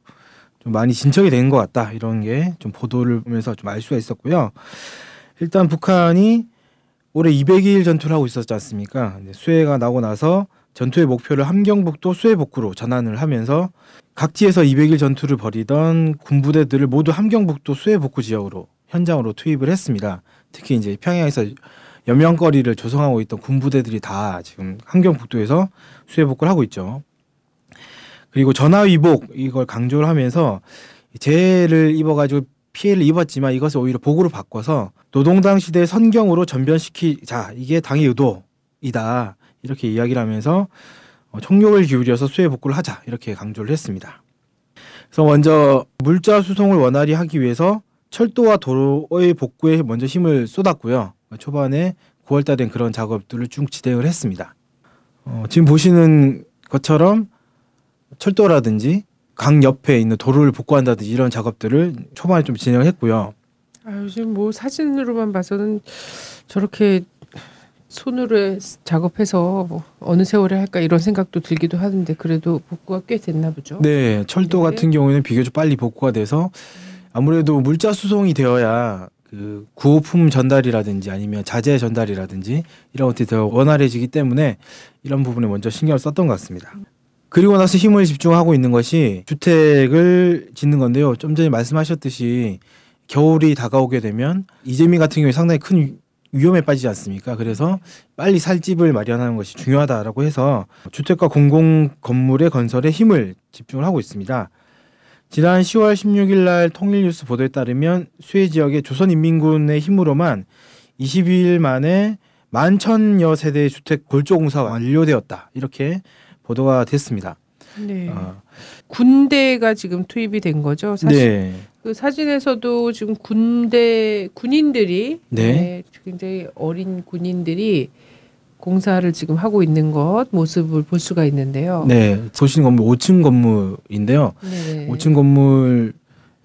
좀 많이 진척이 된 것 같다 이런 게 좀 보도를 보면서 좀 알 수가 있었고요. 일단 북한이 올해 200일 전투를 하고 있었지 않습니까? 수해가 나고 나서 전투의 목표를 함경북도 수해 복구로 전환을 하면서 각지에서 200일 전투를 벌이던 군부대들을 모두 함경북도 수해 복구 지역으로 현장으로 투입을 했습니다. 특히 이제 평양에서 연명거리를 조성하고 있던 군부대들이 다 지금 함경북도에서 수해 복구를 하고 있죠. 그리고 전화위복 이걸 강조를 하면서 재해를 입어가지고 피해를 입었지만 이것을 오히려 복으로 바꿔서 노동당 시대 선경으로 전변시키자 이게 당의 의도이다 이렇게 이야기를 하면서 어, 총력을 기울여서 수해 복구를 하자 이렇게 강조를 했습니다. 그래서 먼저 물자 수송을 원활히 하기 위해서 철도와 도로의 복구에 먼저 힘을 쏟았고요. 초반에 9월달 된 그런 작업들을 쭉 진행을 했습니다. 어, 지금 보시는 것처럼 철도라든지 강 옆에 있는 도로를 복구한다든지 이런 작업들을 초반에 좀 진행을 했고요. 아, 요즘 뭐 사진으로만 봐서는 저렇게 손으로 해- 작업해서 뭐 어느 세월에 할까 이런 생각도 들기도 하는데 그래도 복구가 꽤 됐나 보죠. 네, 철도 네. 같은 경우에는 비교적 빨리 복구가 돼서 아무래도 물자 수송이 되어야 그 구호품 전달이라든지 아니면 자재 전달이라든지 이런 것들이 더 원활해지기 때문에 이런 부분에 먼저 신경을 썼던 것 같습니다. 그리고 나서 힘을 집중하고 있는 것이 주택을 짓는 건데요. 좀 전에 말씀하셨듯이 겨울이 다가오게 되면 이재민 같은 경우에 상당히 큰 위- 위험에 빠지지 않습니까? 그래서 빨리 살 집을 마련하는 것이 중요하다라고 해서 주택과 공공 건물의 건설에 힘을 집중을 하고 있습니다. 지난 10월 16일 날 통일뉴스 보도에 따르면 수해 지역의 조선인민군의 힘으로만 22일 만에 만 천여 세대의 주택 골조 공사가 완료되었다. 이렇게 보도가 됐습니다. 네. 아, 군대가 지금 투입이 된 거죠. 사실 네. 그 사진에서도 지금 군대 군인들이 네. 네, 굉장히 어린 군인들이 공사를 지금 하고 있는 것 모습을 볼 수가 있는데요. 네. 보시는 건물 5층 건물인데요. 네네. 5층 건물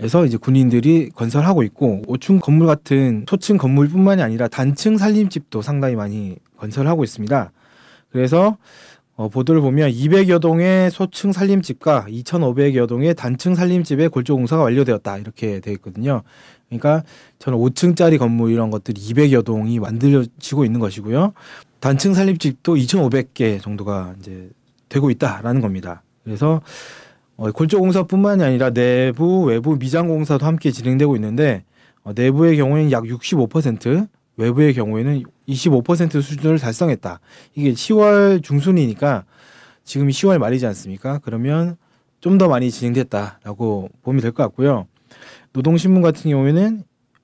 에서 이제 군인들이 건설하고 있고 5층 건물 같은 소층 건물뿐만이 아니라 단층 살림집도 상당히 많이 건설하고 있습니다. 그래서 어, 보도를 보면 200여 동의 소층 살림집과 2,500여 동의 단층 살림집의 골조 공사가 완료되었다 이렇게 되어 있거든요. 그러니까 저는 5층짜리 건물 이런 것들이 200여 동이 만들어지고 있는 것이고요. 단층 살림집도 2,500개 정도가 이제 되고 있다라는 겁니다. 그래서 어, 골조 공사뿐만이 아니라 내부 외부 미장 공사도 함께 진행되고 있는데 어, 내부의 경우에는 약 65%, 외부의 경우에는 25% 수준을 달성했다. 이게 10월 중순이니까 지금이 10월 말이지 않습니까? 그러면 좀 더 많이 진행됐다라고 보면 될 것 같고요. 노동신문 같은 경우에는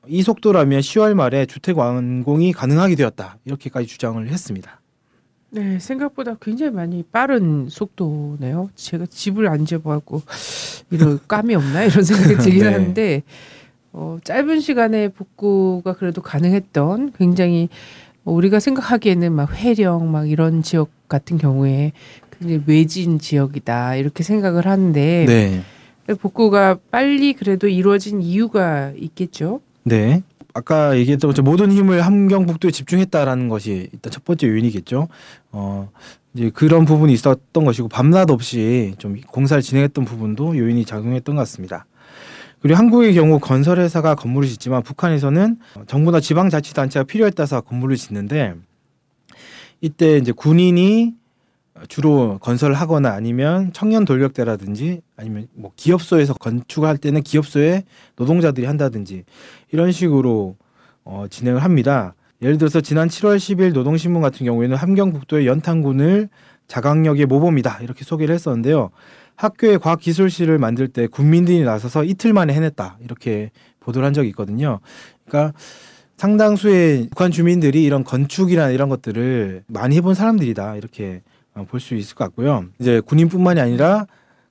이 속도라면 10월 말에 주택 완공이 가능하게 되었다. 이렇게까지 주장을 했습니다. 네, 생각보다 굉장히 많이 빠른 속도네요. 제가 집을 안 지어봐갖고 이런 감이 없나 이런 생각이 들긴 네. 하는데 어, 짧은 시간에 복구가 그래도 가능했던 굉장히 우리가 생각하기에는 막 회령 막 이런 지역 같은 경우에 굉장히 외진 지역이다 이렇게 생각을 하는데 네. 복구가 빨리 그래도 이루어진 이유가 있겠죠. 네. 아까 얘기했던 것처럼 모든 힘을 함경북도에 집중했다라는 것이 일단 첫 번째 요인이겠죠. 어, 이제 그런 부분이 있었던 것이고 밤낮 없이 좀 공사를 진행했던 부분도 요인이 작용했던 것 같습니다. 그리고 한국의 경우 건설회사가 건물을 짓지만 북한에서는 정부나 지방자치단체가 필요에 따라서 건물을 짓는데 이때 이제 군인이 주로 건설을 하거나 아니면 청년 돌격대라든지 아니면 뭐 기업소에서 건축할 때는 기업소에 노동자들이 한다든지 이런 식으로 어, 진행을 합니다. 예를 들어서 지난 7월 10일 노동신문 같은 경우에는 함경북도의 연탄군을 자강역의 모범이다 이렇게 소개를 했었는데요. 학교에 과학기술실을 만들 때 군민들이 나서서 이틀 만에 해냈다 이렇게 보도를 한 적이 있거든요. 그러니까 상당수의 북한 주민들이 이런 건축이나 이런 것들을 많이 해본 사람들이다 이렇게 어, 볼수 있을 것 같고요. 이제 군인뿐만이 아니라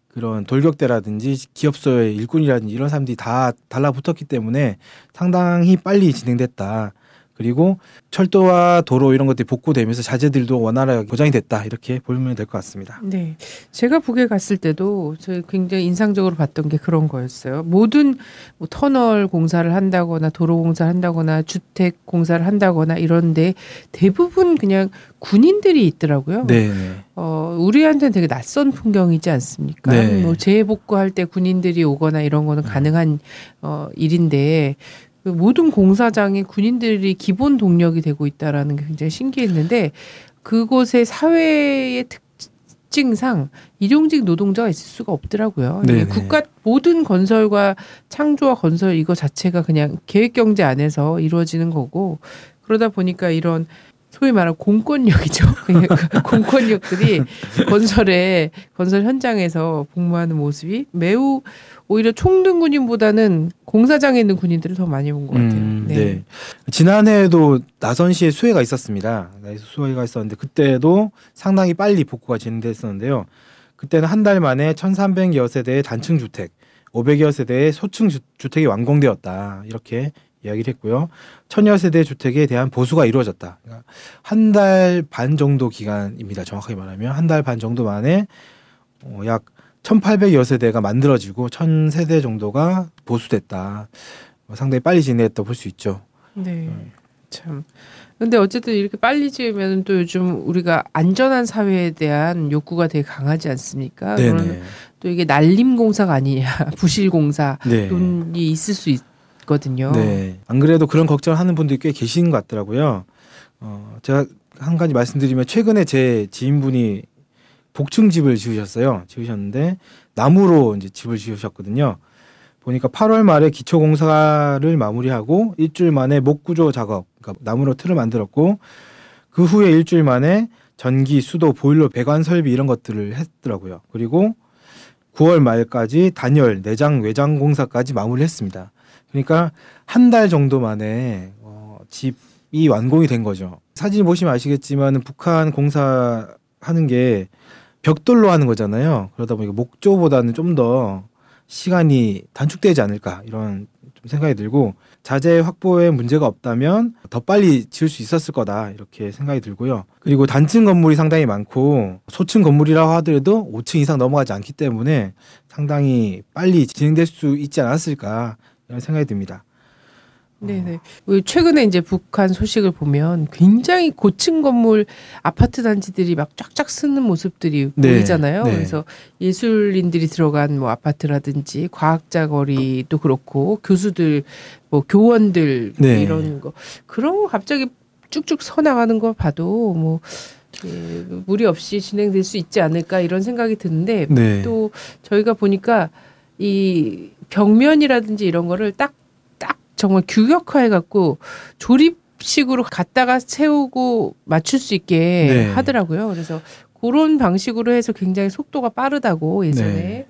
그런 돌격대라든지 기업소의 일꾼이라든지 이런 사람들이 다 달라붙었기 때문에 상당히 빨리 진행됐다. 그리고 철도와 도로 이런 것들이 복구되면서 자재들도 원활하게 보장이 됐다 이렇게 보면 될 것 같습니다. 네. 제가 북에 갔을 때도 저 굉장히 인상적으로 봤던 게 그런 거였어요. 모든 뭐 터널 공사를 한다거나 도로 공사를 한다거나 주택 공사를 한다거나 이런데 대부분 그냥 군인들이 있더라고요. 네, 네. 어, 우리한테는 되게 낯선 풍경이지 않습니까? 네. 뭐 재복구할 때 군인들이 오거나 이런 거는 가능한 어, 일인데 그 모든 공사장에 군인들이 기본 동력이 되고 있다라는 게 굉장히 신기했는데 그곳의 사회의 특징상 일용직 노동자가 있을 수가 없더라고요. 네네. 이게 국가 모든 건설과 창조와 건설 이거 자체가 그냥 계획 경제 안에서 이루어지는 거고 그러다 보니까 이런 소위 말하는 공권력이죠. 공권력들이 건설에 건설 현장에서 복무하는 모습이 매우 오히려 총등 군인보다는 공사장에 있는 군인들을 더 많이 본 것 같아요. 음, 네. 지난해에도 나선시에 수해가 있었습니다. 수해가 있었는데 그때도 상당히 빨리 복구가 진행됐었는데요. 그때는 한 달 만에 1,300여 세대의 단층 주택, 500여 세대의 소층 주, 주택이 완공되었다. 이렇게 이야기를 했고요. 천여 세대 주택에 대한 보수가 이루어졌다. 그러니까 한 달 반 정도 기간입니다. 정확하게 말하면 한 달 반 정도 만에 어, 약 1,800여 세대가 만들어지고 1,000세대 정도가 보수됐다. 어, 상당히 빨리 진행했다 볼 수 있죠. 네. 참. 근데 어쨌든 이렇게 빨리 지으면 또 요즘 우리가 안전한 사회에 대한 욕구가 되게 강하지 않습니까? 네네. 또 이게 날림 공사가 아니냐, 부실 공사 네. 돈이 있을 수 있거든요. 네. 안 그래도 그런 걱정을 하는 분들이 꽤 계신 것 같더라고요. 어, 제가 한 가지 말씀드리면 최근에 제 지인분이 복층 집을 지으셨어요. 지으셨는데 나무로 이제 집을 지으셨거든요. 보니까 8월 말에 기초 공사를 마무리하고 일주일 만에 목 구조 작업, 그러니까 나무로 틀을 만들었고 그 후에 일주일 만에 전기, 수도, 보일러, 배관 설비 이런 것들을 했더라고요. 그리고 9월 말까지 단열, 내장, 외장 공사까지 마무리했습니다. 그러니까 한 달 정도 만에 어, 집이 완공이 된 거죠. 사진 보시면 아시겠지만 북한 공사하는 게 벽돌로 하는 거잖아요. 그러다 보니까 목조보다는 좀 더 시간이 단축되지 않을까 이런 좀 생각이 들고 자재 확보에 문제가 없다면 더 빨리 지을 수 있었을 거다 이렇게 생각이 들고요. 그리고 단층 건물이 상당히 많고 소층 건물이라고 하더라도 5층 이상 넘어가지 않기 때문에 상당히 빨리 진행될 수 있지 않았을까 이런 생각이 듭니다. 네네. 그 최근에 이제 북한 소식을 보면 굉장히 고층 건물 아파트 단지들이 막 쫙쫙 쓰는 모습들이 네, 보이잖아요. 네. 그래서 예술인들이 들어간 뭐 아파트라든지 과학자 거리도 그렇고 교수들 뭐 교원들 뭐 네. 이런 거 그런 거 갑자기 쭉쭉 서 나가는 거 봐도 뭐 예, 무리 없이 진행될 수 있지 않을까 이런 생각이 드는데 네. 또 저희가 보니까 이 벽면이라든지 이런 거를 딱딱 정말 규격화해 갖고 조립식으로 갖다가 세우고 맞출 수 있게 네. 하더라고요. 그래서 그런 방식으로 해서 굉장히 속도가 빠르다고 예전에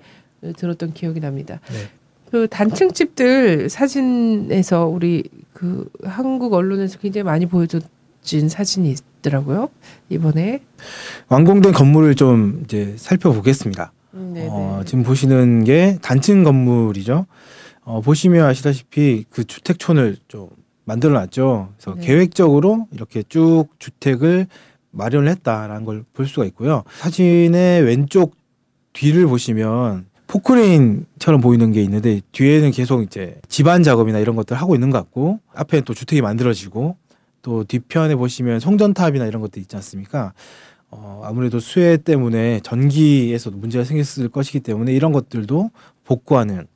들었던 기억이 납니다. 네. 그 단층 집들 사진에서 우리 그 한국 언론에서 굉장히 많이 보여줬진 사진이 있더라고요. 이번에. 완공된 건물을 좀 이제 살펴보겠습니다. 네네. 어, 지금 보시는 게 단층 건물이죠. 어, 보시면 아시다시피 그 주택촌을 좀 만들어 놨죠. 그래서 네. 계획적으로 이렇게 쭉 주택을 마련을 했다라는 걸 볼 수가 있고요. 사진의 왼쪽 뒤를 보시면 포크레인처럼 보이는 게 있는데 뒤에는 계속 이제 집안 작업이나 이런 것들 하고 있는 것 같고 앞에 또 주택이 만들어지고 또 뒤편에 보시면 송전탑이나 이런 것들 있지 않습니까? 어, 아무래도 수해 때문에 전기에서도 문제가 생겼을 것이기 때문에 이런 것들도 복구하는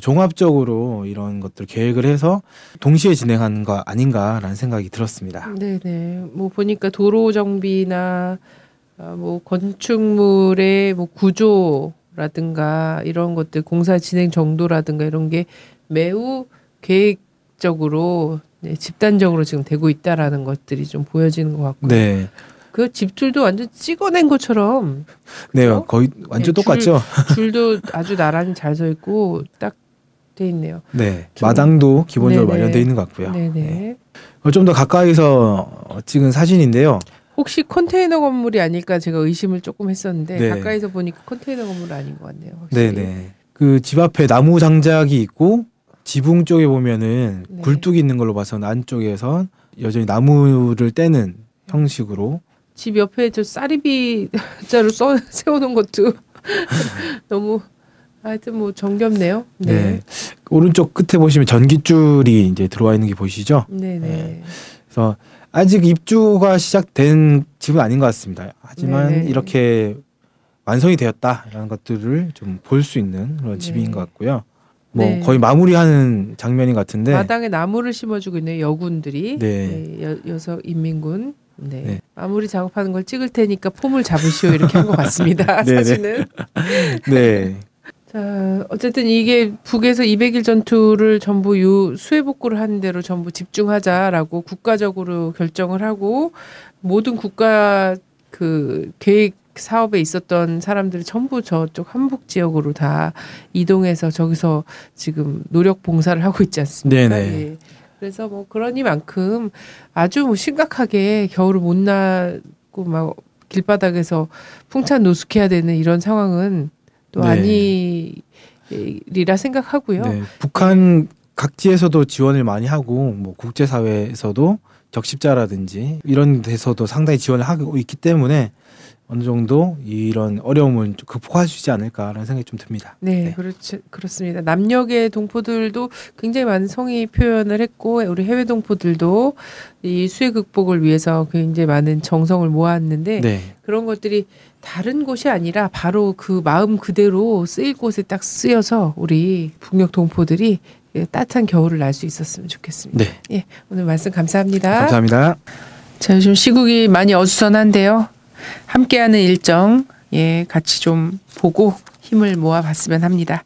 종합적으로 이런 것들 계획을 해서 동시에 진행하는 거 아닌가라는 생각이 들었습니다. 네네. 뭐 보니까 도로 정비나 아, 뭐 건축물의 뭐 구조라든가 이런 것들 공사 진행 정도라든가 이런 게 매우 계획적으로 네, 집단적으로 지금 되고 있다라는 것들이 좀 보여지는 것 같고 네, 그 집들도 완전 찍어낸 것처럼 네, 그죠? 거의 완전 네, 똑같죠. 줄 도 아주 나란히 잘 서 있고 딱 돼 있네요. 네, 좀- 마당도 기본적으로 네네. 마련되어 있는 것 같고요. 네네. 네. 좀 더 가까이서 찍은 사진인데요. 혹시 컨테이너 건물이 아닐까 제가 의심을 조금 했었는데 네. 가까이서 보니까 컨테이너 건물 아닌 것 같네요. 확실히. 네네. 그 집 앞에 나무 장작이 있고 지붕 쪽에 보면은 네. 굴뚝이 있는 걸로 봐서 안쪽에선 여전히 나무를 떼는 형식으로 집 옆에 저 쌀이비 자로 써 세우는 것도 너무 하여튼 뭐 정겹네요. 네. 네. 오른쪽 끝에 보시면 전기줄이 이제 들어와 있는 게 보이시죠? 네, 네. 그래서 아직 입주가 시작된 집은 아닌 것 같습니다. 하지만 네네. 이렇게 완성이 되었다라는 것들을 좀 볼 수 있는 그런 네. 집인 것 같고요. 뭐 네. 거의 마무리하는 장면인 것 같은데 마당에 나무를 심어주고 있는 여군들이 네. 네, 여, 여성 인민군 네. 네. 마무리 작업하는 걸 찍을 테니까 폼을 잡으시오 이렇게 한 것 같습니다. 사진은. 네. 자, 어쨌든 이게 북에서 200일 전투를 전부 유 수해 복구를 하는 대로 전부 집중하자라고 국가적으로 결정을 하고 모든 국가 그 계획 사업에 있었던 사람들이 전부 저쪽 한북 지역으로 다 이동해서 저기서 지금 노력 봉사를 하고 있지 않습니까? 네네. 예. 그래서 뭐 그러니만큼 아주 뭐 심각하게 겨울을 못 나고 막 길바닥에서 풍찬 노숙해야 되는 이런 상황은 또 네. 아니리라 생각하고요. 네. 북한 각지에서도 지원을 많이 하고 뭐 국제사회에서도 적십자라든지 이런 데서도 상당히 지원을 하고 있기 때문에 어느 정도 이런 어려움을 좀 극복할 수 있지 않을까라는 생각이 좀 듭니다. 네, 네. 그렇지 그렇습니다. 남녘의 동포들도 굉장히 많은 성의 표현을 했고 우리 해외 동포들도 이 수해 극복을 위해서 굉장히 많은 정성을 모았는데 네. 그런 것들이 다른 곳이 아니라 바로 그 마음 그대로 쓰일 곳에 딱 쓰여서 우리 북녘 동포들이 따뜻한 겨울을 날 수 있었으면 좋겠습니다. 네. 예, 오늘 말씀 감사합니다. 감사합니다. 자, 요즘 시국이 많이 어수선한데요. 함께하는 일정, 예, 같이 좀 보고 힘을 모아봤으면 합니다.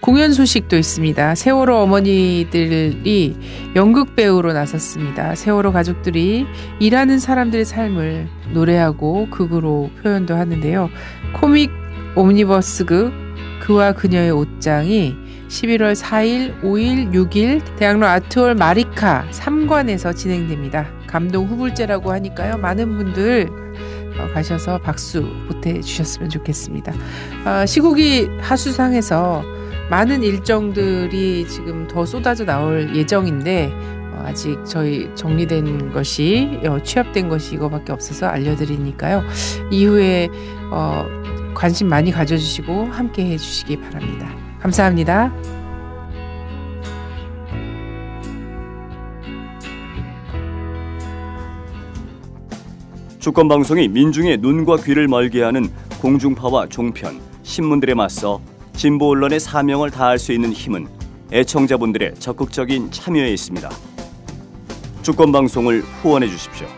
공연 소식도 있습니다. 세월호 어머니들이 연극 배우로 나섰습니다. 세월호 가족들이 일하는 사람들의 삶을 노래하고 극으로 표현도 하는데요. 코믹 옴니버스극 그와 그녀의 옷장이 11월 4일, 5일, 6일 대학로 아트홀 마리카 3관에서 진행됩니다. 감동 후불제라고 하니까요. 많은 분들 어, 가셔서 박수 보태 주셨으면 좋겠습니다. 어, 시국이 하수상해서 많은 일정들이 지금 더 쏟아져 나올 예정인데 어, 아직 저희 정리된 것이 어, 취합된 것이 이거밖에 없어서 알려드리니까요. 이후에 어, 관심 많이 가져주시고 함께 해주시기 바랍니다. 감사합니다. 주권 방송이 민중의 눈과 귀를 멀게 하는 공중파와 종편, 신문들에 맞서 진보 언론의 사명을 다할 수 있는 힘은 애청자분들의 적극적인 참여에 있습니다. 주권 방송을 후원해 주십시오.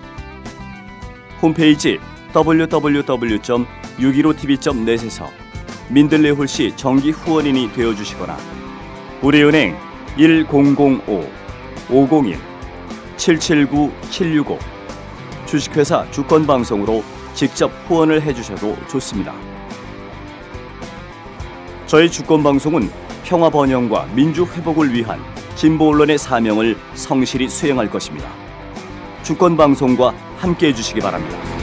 홈페이지 www.615tv.net에서 민들레 홀씨 정기 후원인이 되어 주시거나 우리은행 1005 501 779 765 주식회사 주권 방송으로 직접 후원을 해 주셔도 좋습니다. 저희 주권 방송은 평화 번영과 민주 회복을 위한 진보 언론의 사명을 성실히 수행할 것입니다. 주권 방송과 함께 해 주시기 바랍니다.